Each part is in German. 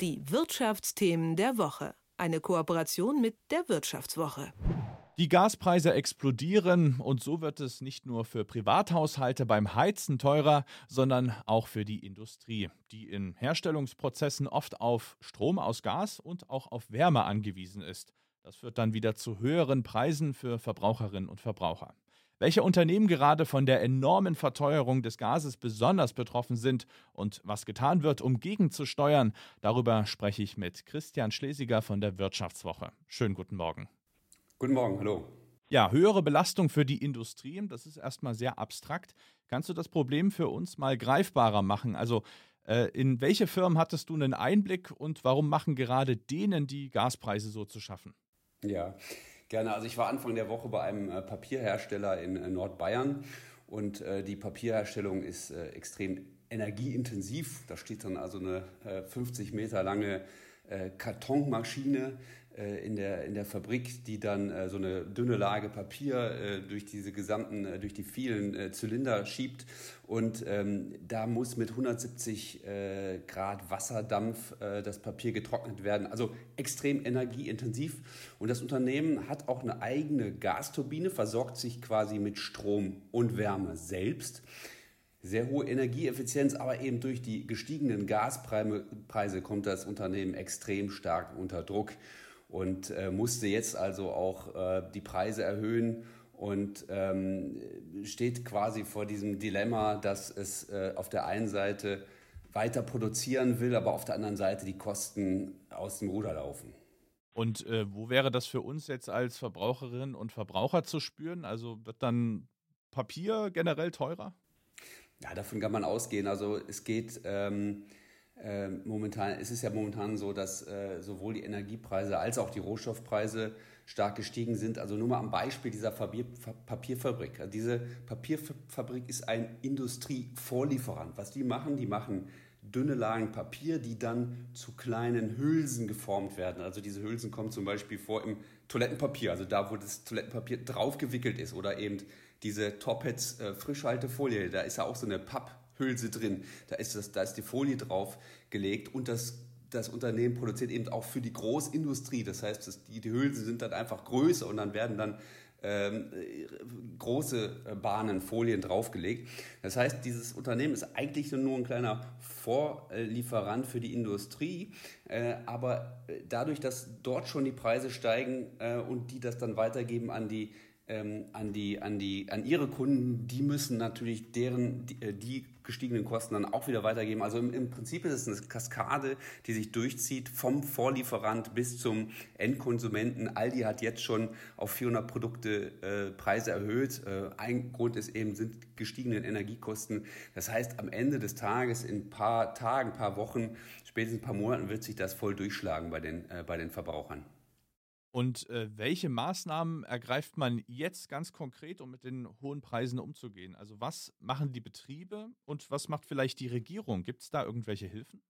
Die Wirtschaftsthemen der Woche. Eine Kooperation mit der Wirtschaftswoche. Die Gaspreise explodieren und so wird es nicht nur für Privathaushalte beim Heizen teurer, sondern auch für die Industrie, die in Herstellungsprozessen oft auf Strom aus Gas und auch auf Wärme angewiesen ist. Das führt dann wieder zu höheren Preisen für Verbraucherinnen und Verbraucher. Welche Unternehmen gerade von der enormen Verteuerung des Gases besonders betroffen sind und was getan wird, um gegenzusteuern, darüber spreche ich mit Christian Schlesiger von der Wirtschaftswoche. Schönen guten Morgen. Guten Morgen, hallo. Ja, höhere Belastung für die Industrie, das ist erstmal sehr abstrakt. Kannst du das Problem für uns mal greifbarer machen? Also äh, in welche Firmen hattest du einen Einblick und warum machen gerade denen die Gaspreise so zu schaffen? Ja, gerne. Also ich war Anfang der Woche bei einem äh, Papierhersteller in äh, Nordbayern und äh, die Papierherstellung ist extrem energieintensiv. Da steht dann also eine 50 Meter lange Kartonmaschine äh, in der, in der Fabrik, die dann äh, so eine dünne Lage Papier äh, durch diese gesamten, äh, durch die vielen äh, Zylinder schiebt. Und ähm, da muss mit 170 äh, Grad Wasserdampf das Papier getrocknet werden. Also extrem energieintensiv. Und das Unternehmen hat auch eine eigene Gasturbine, versorgt sich quasi mit Strom und Wärme selbst sehr hohe Energieeffizienz, aber eben durch die gestiegenen Gaspreise kommt das Unternehmen extrem stark unter Druck und äh, musste jetzt also auch äh, die Preise erhöhen und ähm, steht quasi vor diesem Dilemma, dass es äh, auf der einen Seite weiter produzieren will, aber auf der anderen Seite die Kosten aus dem Ruder laufen. Und äh, wo wäre das für uns jetzt als Verbraucherinnen und Verbraucher zu spüren? Also wird dann Papier generell teurer? Ja, davon kann man ausgehen. Also es geht ähm, äh, momentan, es ist ja momentan so, dass äh, sowohl die Energiepreise als auch die Rohstoffpreise stark gestiegen sind. Also nur mal am Beispiel dieser Papier, Papierfabrik. Also diese Papierfabrik ist ein Industrievorlieferant. Was die machen, die machen dünne Lagen Papier, die dann zu kleinen Hülsen geformt werden. Also diese Hülsen kommen zum Beispiel vor im Toilettenpapier, also da, wo das Toilettenpapier draufgewickelt ist oder eben diese Toppets äh, Frischhaltefolie, da ist ja auch so eine Papp Hülse drin. Da ist, das, da ist die Folie drauf gelegt und das, das Unternehmen produziert eben auch für die Großindustrie. Das heißt, das, die, die Hülsen sind dann einfach größer und dann werden dann ähm, große Bahnen, Folien draufgelegt. Das heißt, dieses Unternehmen ist eigentlich nur ein kleiner Vorlieferant für die Industrie, äh, aber dadurch, dass dort schon die Preise steigen äh, und die das dann weitergeben an die ähm, an, die, an, die, an ihre Kunden, die müssen natürlich deren, die, äh, die gestiegenen Kosten dann auch wieder weitergeben. Also im, im, Prinzip ist es eine Kaskade, die sich durchzieht vom Vorlieferant bis zum Endkonsumenten. Aldi hat jetzt schon auf 400 Produkte äh, Preise erhöht. Äh, ein Grund ist eben, sind gestiegene Energiekosten. Das heißt, am Ende des Tages, in ein paar Tagen, ein paar Wochen, spätestens ein paar Monaten wird sich das voll durchschlagen bei den, äh, bei den Verbrauchern. Und äh, welche Maßnahmen ergreift man jetzt ganz konkret, um mit den hohen Preisen umzugehen? Also was machen die Betriebe und was macht vielleicht die Regierung? Gibt es da irgendwelche Hilfen?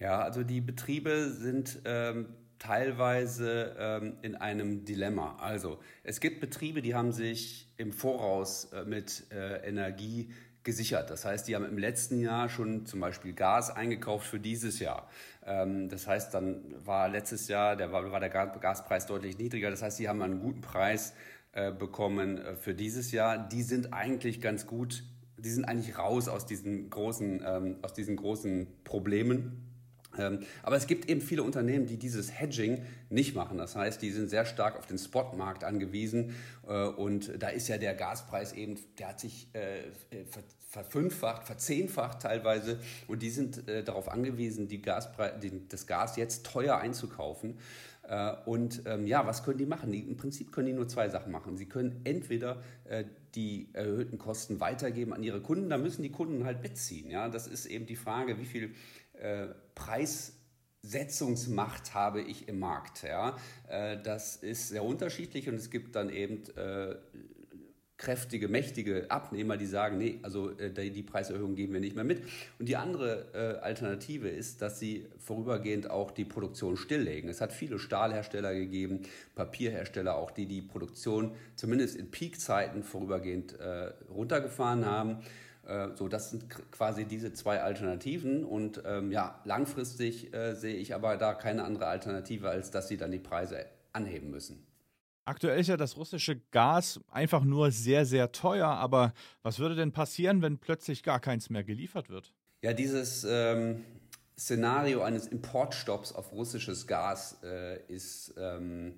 Ja, also die Betriebe sind ähm, teilweise ähm, in einem Dilemma. Also es gibt Betriebe, die haben sich im Voraus äh, mit äh, Energie gesichert. Das heißt, die haben im letzten Jahr schon zum Beispiel Gas eingekauft für dieses Jahr. Ähm, das heißt, dann war letztes Jahr der, war der Gaspreis deutlich niedriger. Das heißt, sie haben einen guten Preis äh, bekommen äh, für dieses Jahr. Die sind eigentlich ganz gut, die sind eigentlich raus aus diesen großen, ähm, aus diesen großen Problemen. Ähm, aber es gibt eben viele Unternehmen, die dieses Hedging nicht machen. Das heißt, die sind sehr stark auf den Spotmarkt angewiesen. Äh, und da ist ja der Gaspreis eben, der hat sich äh, verfünffacht, verzehnfacht teilweise. Und die sind äh, darauf angewiesen, die Gaspre das Gas jetzt teuer einzukaufen. Und ähm, ja, was können die machen? Im Prinzip können die nur zwei Sachen machen. Sie können entweder die erhöhten Kosten weitergeben an ihre Kunden, da müssen die Kunden halt mitziehen. Ja, das ist eben die Frage, wie viel äh, Preissetzungsmacht habe ich im Markt. Ja? Äh, das ist sehr unterschiedlich und es gibt dann eben äh, kräftige, mächtige Abnehmer, die sagen, nee, also die Preiserhöhung geben wir nicht mehr mit. Und die andere Alternative ist, dass sie vorübergehend auch die Produktion stilllegen. Es hat viele Stahlhersteller gegeben, Papierhersteller auch, die die Produktion zumindest in Peakzeiten vorübergehend runtergefahren haben. Äh, so, das sind quasi diese zwei Alternativen und ähm, ja, langfristig äh, sehe ich aber da keine andere Alternative, als dass sie dann die Preise anheben müssen. Aktuell ist ja das russische Gas einfach nur sehr, sehr teuer, aber was würde denn passieren, wenn plötzlich gar keins mehr geliefert wird? Ja, dieses ähm, Szenario eines Importstopps auf russisches Gas äh, ist ähm,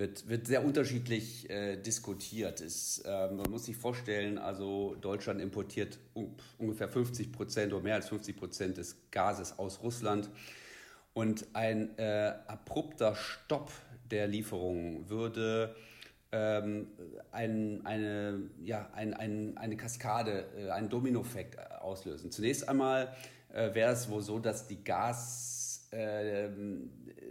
wird, wird sehr unterschiedlich äh, diskutiert. Ist, äh, man muss sich vorstellen, also Deutschland importiert um, ungefähr 50 Prozent oder mehr als 50 Prozent des Gases aus Russland. Und ein äh, abrupter Stopp der Lieferungen würde ähm, ein, eine, ja, ein, ein, eine Kaskade, äh, einen Dominoeffekt auslösen. Zunächst einmal äh, wäre es wohl so, dass die Gas äh,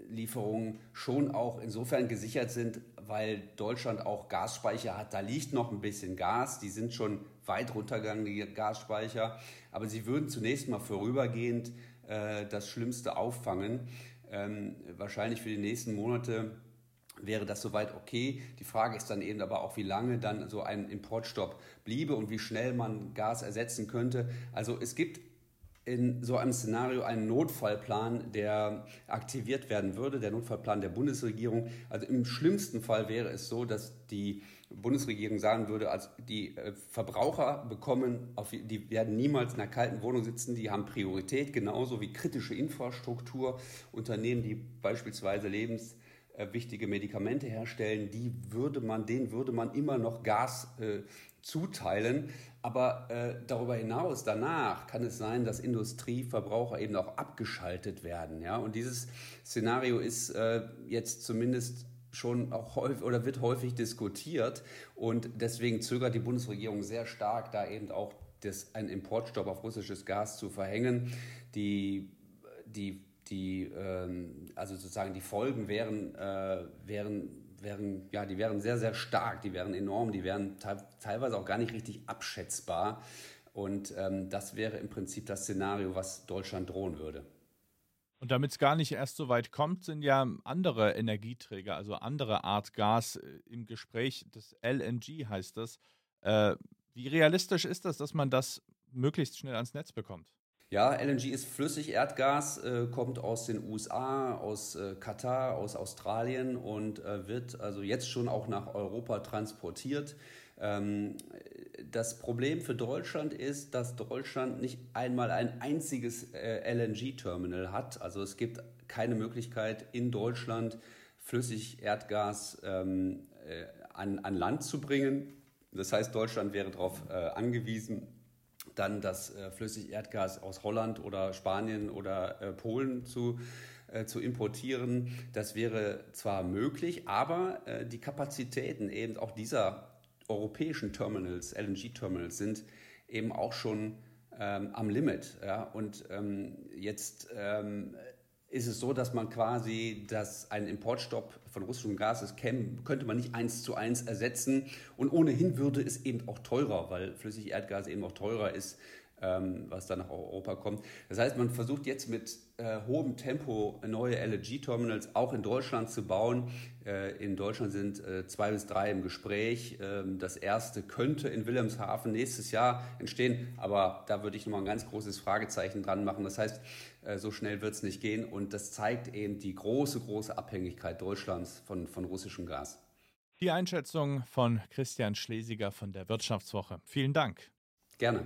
Lieferungen schon auch insofern gesichert sind, weil Deutschland auch Gasspeicher hat. Da liegt noch ein bisschen Gas. Die sind schon weit runtergegangen, die Gasspeicher. Aber sie würden zunächst mal vorübergehend äh, das Schlimmste auffangen. Ähm, wahrscheinlich für die nächsten Monate wäre das soweit okay. Die Frage ist dann eben aber auch, wie lange dann so ein Importstopp bliebe und wie schnell man Gas ersetzen könnte. Also es gibt in so einem Szenario einen Notfallplan, der aktiviert werden würde, der Notfallplan der Bundesregierung. Also im schlimmsten Fall wäre es so, dass die Bundesregierung sagen würde, also die äh, Verbraucher bekommen, die werden niemals in einer kalten Wohnung sitzen, die haben Priorität, genauso wie kritische Infrastruktur, Unternehmen, die beispielsweise lebenswichtige Medikamente herstellen, die würde man, denen würde man immer noch Gas äh, zuteilen. Aber äh, darüber hinaus, danach kann es sein, dass Industrieverbraucher eben auch abgeschaltet werden. Ja? Und dieses Szenario ist äh, jetzt zumindest schon auch häufig oder wird häufig diskutiert. Und deswegen zögert die Bundesregierung sehr stark, da eben auch das, einen Importstopp auf russisches Gas zu verhängen. Die, die, die, ähm, also sozusagen die Folgen wären, äh, wären wären, ja, die wären sehr, sehr stark, die wären enorm, die wären teilweise auch gar nicht richtig abschätzbar. Und ähm, das wäre im Prinzip das Szenario, was Deutschland drohen würde. Und damit es gar nicht erst so weit kommt, sind ja andere Energieträger, also andere Art Gas äh, im Gespräch. Das LNG heißt das. Äh, wie realistisch ist das, dass man das möglichst schnell ans Netz bekommt? Ja, LNG ist Flüssigerdgas, äh, kommt aus den USA, aus äh, Katar, aus Australien und äh, wird also jetzt schon auch nach Europa transportiert. Ähm, das Problem für Deutschland ist, dass Deutschland nicht einmal ein einziges äh, LNG-Terminal hat. Also es gibt keine Möglichkeit in Deutschland Flüssigerdgas ähm, äh, an, an Land zu bringen. Das heißt, Deutschland wäre darauf äh, angewiesen, dann das äh, Flüssigerdgas aus Holland oder Spanien oder äh, Polen zu, äh, zu importieren. Das wäre zwar möglich, aber äh, die Kapazitäten eben auch dieser europäischen Terminals, LNG-Terminals, sind eben auch schon ähm, am Limit. Ja? Und ähm, jetzt ähm, ist es so, dass man quasi dass ein Importstopp von russischem Gas ist, könnte man nicht eins zu eins ersetzen. Und ohnehin würde es eben auch teurer, weil flüssig Erdgas eben auch teurer ist ähm, was dann nach Europa kommt. Das heißt, man versucht jetzt mit äh, hohem Tempo neue LNG-Terminals auch in Deutschland zu bauen. Äh, in Deutschland sind äh, zwei bis drei im Gespräch. Ähm, das erste könnte in Wilhelmshaven nächstes Jahr entstehen, aber da würde ich nochmal ein ganz großes Fragezeichen dran machen. Das heißt, äh, so schnell wird es nicht gehen und das zeigt eben die große, große Abhängigkeit Deutschlands von, von russischem Gas. Die Einschätzung von Christian Schlesiger von der Wirtschaftswoche. Vielen Dank. Gerne.